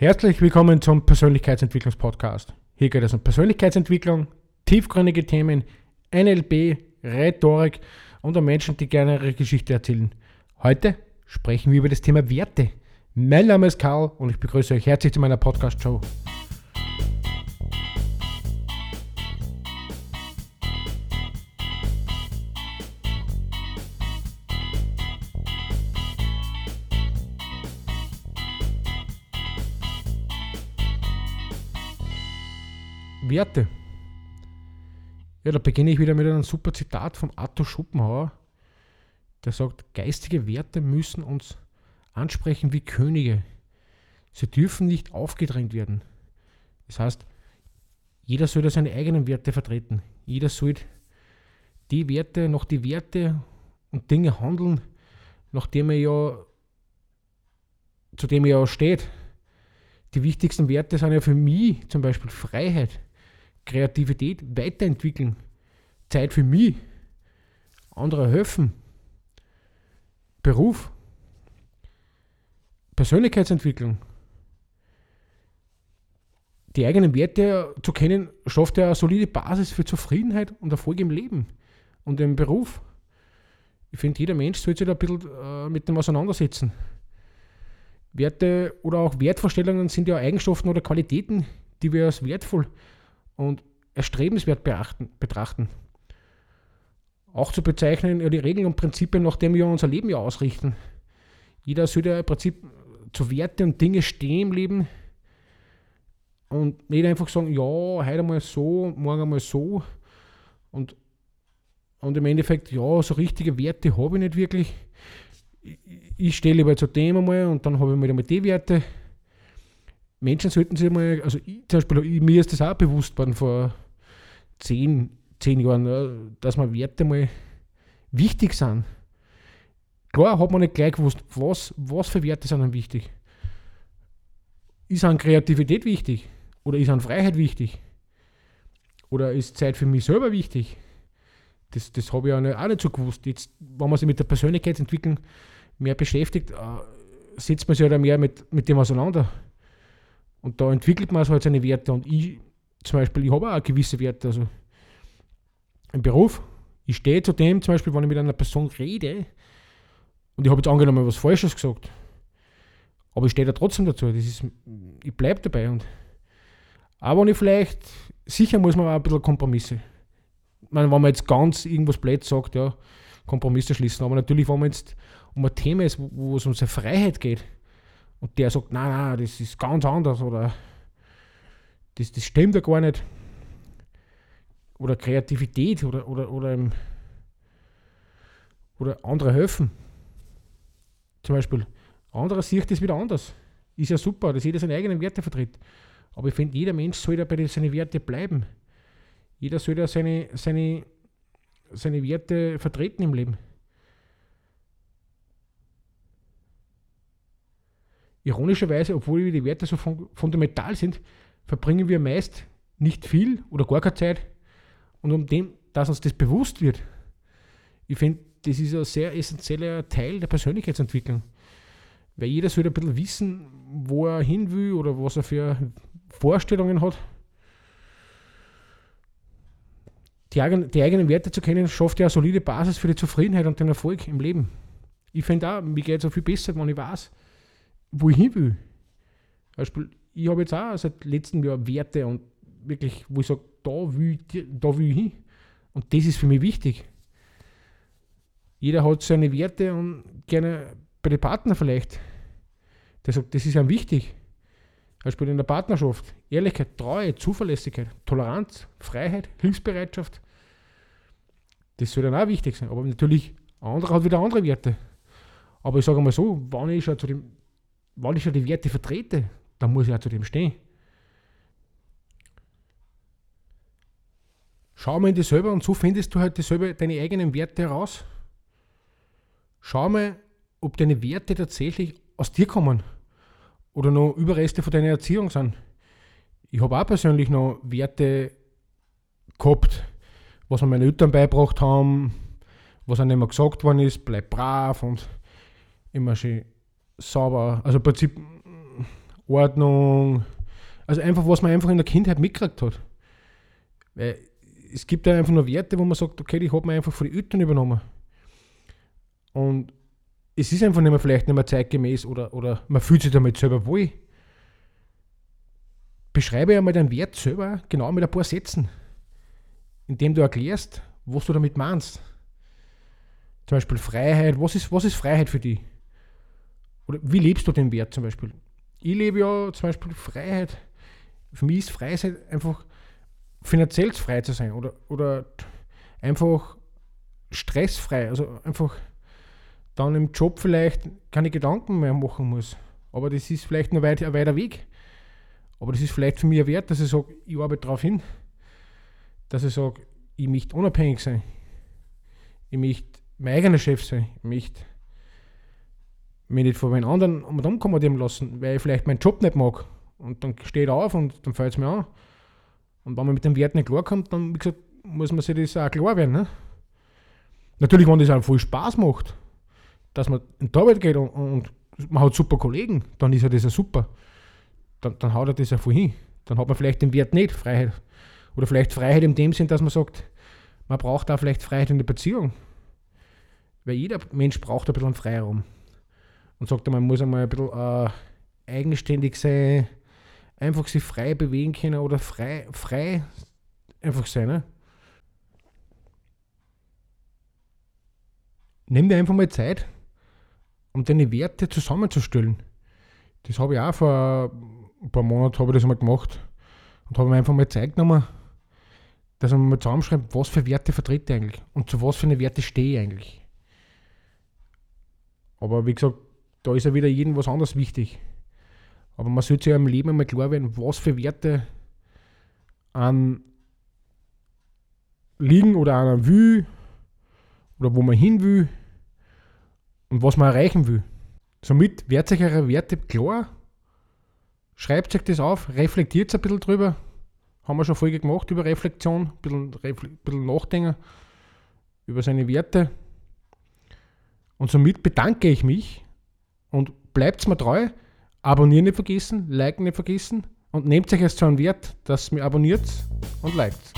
Herzlich willkommen zum Persönlichkeitsentwicklungspodcast. Hier geht es um Persönlichkeitsentwicklung, tiefgründige Themen, NLP, Rhetorik und um Menschen, die gerne ihre Geschichte erzählen. Heute sprechen wir über das Thema Werte. Mein Name ist Karl und ich begrüße euch herzlich zu meiner Podcast-Show. Werte. Ja, da beginne ich wieder mit einem super Zitat von Arthur Schopenhauer, der sagt, geistige Werte müssen uns ansprechen wie Könige. Sie dürfen nicht aufgedrängt werden. Das heißt, jeder soll seine eigenen Werte vertreten. Jeder soll die Werte, nach die Werte und Dinge handeln, nachdem er ja, zu dem er ja steht. Die wichtigsten Werte sind ja für mich zum Beispiel Freiheit, Kreativität weiterentwickeln, Zeit für mich, andere helfen, Beruf, Persönlichkeitsentwicklung. Die eigenen Werte zu kennen, schafft ja eine solide Basis für Zufriedenheit und Erfolg im Leben und im Beruf. Ich finde, jeder Mensch sollte sich da ein bisschen äh, mit dem auseinandersetzen. Werte oder auch Wertvorstellungen sind ja Eigenschaften oder Qualitäten, die wir als wertvoll und erstrebenswert beachten, betrachten. Auch zu bezeichnen, ja, die Regeln und Prinzipien, nach denen wir unser Leben ja ausrichten. Jeder sollte ja im Prinzip zu Werte und Dinge stehen im Leben und nicht einfach sagen, ja, heute einmal so, morgen einmal so und, und im Endeffekt, ja, so richtige Werte habe ich nicht wirklich. Ich, ich stehe lieber zu dem einmal und dann habe ich wieder mal die Werte Menschen sollten sich mal, also ich, zum Beispiel, mir ist das auch bewusst worden vor zehn, zehn Jahren, dass mir Werte mal wichtig sind. Klar hat man nicht gleich gewusst, was, was für Werte sind dann wichtig. Ist an Kreativität wichtig? Oder ist an Freiheit wichtig? Oder ist Zeit für mich selber wichtig? Das, das habe ich auch nicht, auch nicht so gewusst. Jetzt, wenn man sich mit der Persönlichkeitsentwicklung mehr beschäftigt, äh, setzt man sich halt mehr mit, mit dem auseinander. Und da entwickelt man halt seine Werte. Und ich zum Beispiel, ich habe auch gewisse Werte. Also im Beruf, ich stehe zu dem, zum Beispiel, wenn ich mit einer Person rede und ich habe jetzt angenommen was Falsches gesagt. Aber ich stehe da trotzdem dazu. Das ist, ich bleibe dabei. Und auch wenn ich vielleicht, sicher muss man auch ein bisschen Kompromisse. Ich meine, wenn man jetzt ganz irgendwas blöd sagt, ja, Kompromisse schließen. Aber natürlich, wenn man jetzt um ein Thema ist, wo, wo es um seine Freiheit geht, und der sagt, nein, nein, das ist ganz anders oder das, das stimmt ja gar nicht. Oder Kreativität oder, oder, oder, oder andere helfen. Zum Beispiel, andere Sicht ist wieder anders. Ist ja super, dass jeder seine eigenen Werte vertritt. Aber ich finde, jeder Mensch soll da bei seinen Werten bleiben. Jeder soll da seine, seine, seine Werte vertreten im Leben. Ironischerweise, obwohl die Werte so fundamental sind, verbringen wir meist nicht viel oder gar keine Zeit. Und um dem, dass uns das bewusst wird, ich finde, das ist ein sehr essentieller Teil der Persönlichkeitsentwicklung. Weil jeder sollte ein bisschen wissen, wo er hin will oder was er für Vorstellungen hat. Die, eigen, die eigenen Werte zu kennen, schafft ja eine solide Basis für die Zufriedenheit und den Erfolg im Leben. Ich finde auch, mir geht es so viel besser, wenn ich weiß, wo ich hin will. Beispiel, ich habe jetzt auch seit letztem Jahr Werte und wirklich, wo ich sage, da will, ich, da will ich hin. Und das ist für mich wichtig. Jeder hat seine Werte und gerne bei den Partnern vielleicht. Der sagt, das ist einem wichtig. Beispiel in der Partnerschaft. Ehrlichkeit, Treue, Zuverlässigkeit, Toleranz, Freiheit, Hilfsbereitschaft. Das soll dann auch wichtig sein. Aber natürlich, andere hat wieder andere Werte. Aber ich sage mal so, wann ich schon zu dem wenn ich schon die Werte vertrete, dann muss ich auch zu dem stehen. Schau mal in dich selber und so findest du halt selber deine eigenen Werte heraus. Schau mal, ob deine Werte tatsächlich aus dir kommen oder noch Überreste von deiner Erziehung sind. Ich habe auch persönlich noch Werte gehabt, was mir meine Eltern beigebracht haben, was einem immer gesagt worden ist, bleib brav und immer schön sauber. Also im Prinzip Ordnung. Also einfach, was man einfach in der Kindheit mitgekriegt hat. Weil es gibt ja einfach nur Werte, wo man sagt, okay, die hat man einfach von den Eltern übernommen. Und es ist einfach nicht mehr vielleicht nicht mehr zeitgemäß oder, oder man fühlt sich damit selber wohl. Beschreibe einmal deinen Wert selber genau mit ein paar Sätzen, indem du erklärst, was du damit meinst. Zum Beispiel Freiheit. Was ist, was ist Freiheit für dich? Oder wie lebst du den Wert zum Beispiel? Ich lebe ja zum Beispiel Freiheit. Für mich ist Freiheit einfach finanziell frei zu sein oder, oder einfach stressfrei. Also einfach dann im Job vielleicht keine Gedanken mehr machen muss. Aber das ist vielleicht noch weit, ein weiter Weg. Aber das ist vielleicht für mich ein Wert, dass ich sage, ich arbeite darauf hin, dass ich sage, ich möchte unabhängig sein. Ich möchte mein eigener Chef sein. Ich möchte mich nicht von meinen anderen um umkommandieren lassen, weil ich vielleicht meinen Job nicht mag. Und dann stehe ich auf und dann fällt es mir an. Und wenn man mit dem Wert nicht klarkommt, dann, wie gesagt, muss man sich das auch klar werden. Ne? Natürlich, wenn das auch voll Spaß macht, dass man in die Arbeit geht und, und man hat super Kollegen, dann ist ja das ja super. Dann, dann haut er das ja voll hin. Dann hat man vielleicht den Wert nicht, Freiheit. Oder vielleicht Freiheit in dem Sinn, dass man sagt, man braucht da vielleicht Freiheit in der Beziehung. Weil jeder Mensch braucht ein bisschen Freiraum. Und sagt, man muss einmal ein bisschen äh, eigenständig sein, einfach sich frei bewegen können oder frei, frei einfach sein. Ne? Nimm dir einfach mal Zeit, um deine Werte zusammenzustellen. Das habe ich auch vor ein paar Monaten ich das mal gemacht und habe mir einfach mal Zeit genommen, dass man mal zusammenschreibt, was für Werte vertritt ich eigentlich und zu was für eine Werte stehe ich eigentlich. Aber wie gesagt, da ist ja wieder jedem was anderes wichtig. Aber man sollte sich ja im Leben einmal klar werden, was für Werte an liegen oder an einem will oder wo man hin will und was man erreichen will. Somit werdet euch eure Werte klar, schreibt euch das auf, reflektiert ein bisschen drüber. Haben wir schon Folge gemacht über Reflexion, ein bisschen, ein bisschen nachdenken über seine Werte. Und somit bedanke ich mich und bleibt mir treu. Abonnieren nicht vergessen, liken nicht vergessen und nehmt euch erst so einen Wert, dass ihr mir abonniert und liked.